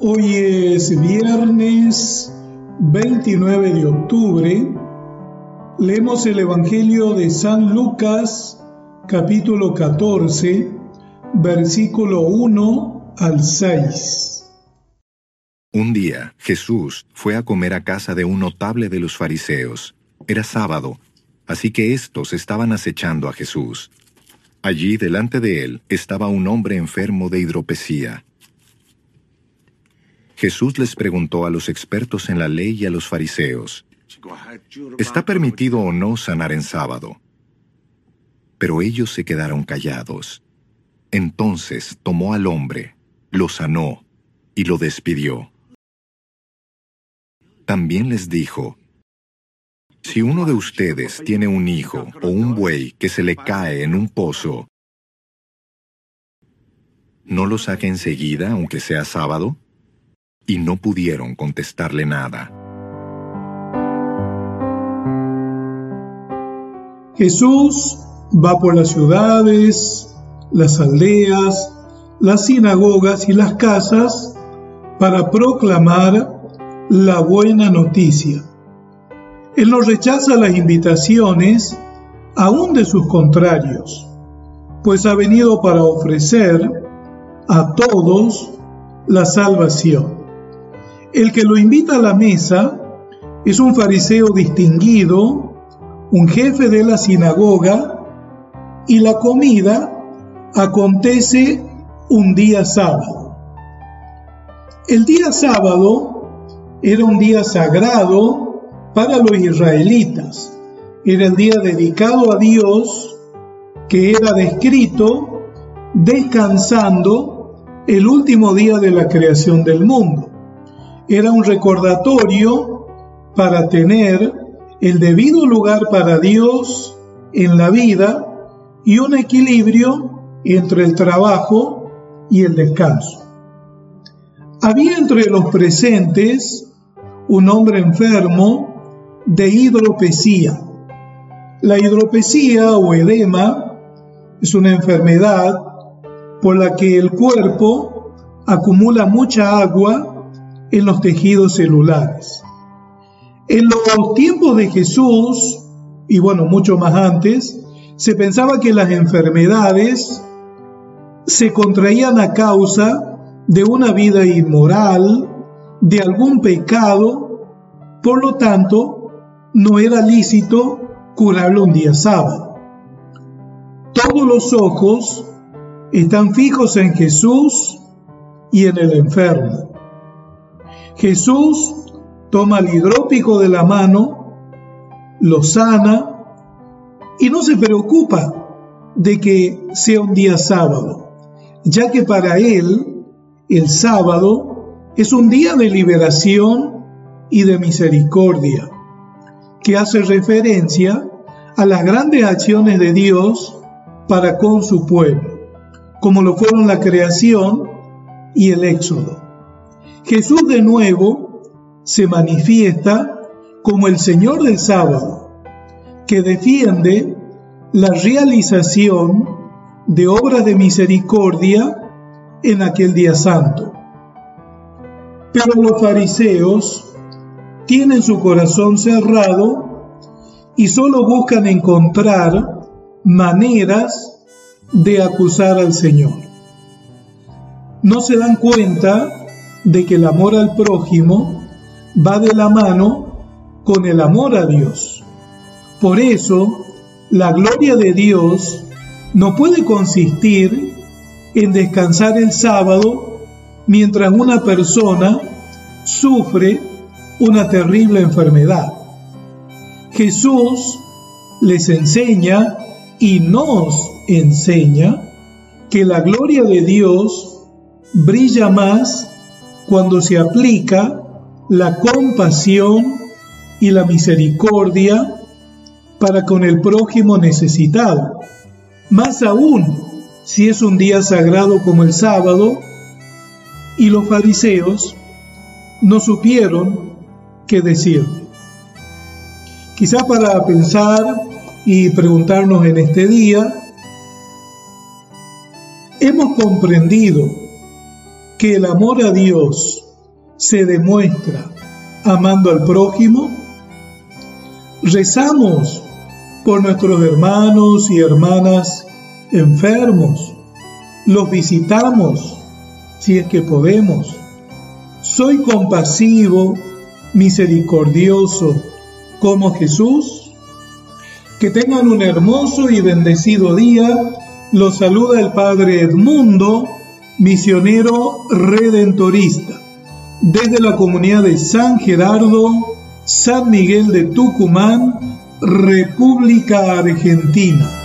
Hoy es viernes 29 de octubre. Leemos el Evangelio de San Lucas, capítulo 14, versículo 1 al 6. Un día Jesús fue a comer a casa de un notable de los fariseos. Era sábado, así que éstos estaban acechando a Jesús. Allí delante de él estaba un hombre enfermo de hidropesía. Jesús les preguntó a los expertos en la ley y a los fariseos, ¿está permitido o no sanar en sábado? Pero ellos se quedaron callados. Entonces tomó al hombre, lo sanó y lo despidió. También les dijo, si uno de ustedes tiene un hijo o un buey que se le cae en un pozo, ¿no lo saque enseguida aunque sea sábado? Y no pudieron contestarle nada. Jesús va por las ciudades, las aldeas, las sinagogas y las casas para proclamar la buena noticia él no rechaza las invitaciones aún de sus contrarios, pues ha venido para ofrecer a todos la salvación. El que lo invita a la mesa es un fariseo distinguido, un jefe de la sinagoga, y la comida acontece un día sábado. El día sábado era un día sagrado para los israelitas. Era el día dedicado a Dios que era descrito descansando el último día de la creación del mundo. Era un recordatorio para tener el debido lugar para Dios en la vida y un equilibrio entre el trabajo y el descanso. Había entre los presentes un hombre enfermo de hidropesía. La hidropesía o edema es una enfermedad por la que el cuerpo acumula mucha agua en los tejidos celulares. En los tiempos de Jesús, y bueno, mucho más antes, se pensaba que las enfermedades se contraían a causa de una vida inmoral, de algún pecado, por lo tanto, no era lícito curarlo un día sábado. Todos los ojos están fijos en Jesús y en el enfermo. Jesús toma el hidrópico de la mano, lo sana y no se preocupa de que sea un día sábado, ya que para él el sábado es un día de liberación y de misericordia que hace referencia a las grandes acciones de Dios para con su pueblo, como lo fueron la creación y el éxodo. Jesús de nuevo se manifiesta como el Señor del sábado, que defiende la realización de obras de misericordia en aquel día santo. Pero los fariseos tienen su corazón cerrado y solo buscan encontrar maneras de acusar al Señor. No se dan cuenta de que el amor al prójimo va de la mano con el amor a Dios. Por eso, la gloria de Dios no puede consistir en descansar el sábado mientras una persona sufre una terrible enfermedad. Jesús les enseña y nos enseña que la gloria de Dios brilla más cuando se aplica la compasión y la misericordia para con el prójimo necesitado. Más aún si es un día sagrado como el sábado y los fariseos no supieron qué decir. Quizá para pensar y preguntarnos en este día, hemos comprendido que el amor a Dios se demuestra amando al prójimo? Rezamos por nuestros hermanos y hermanas enfermos. Los visitamos si es que podemos. Soy compasivo, misericordioso, como Jesús. Que tengan un hermoso y bendecido día. Los saluda el Padre Edmundo, misionero redentorista, desde la comunidad de San Gerardo, San Miguel de Tucumán, República Argentina.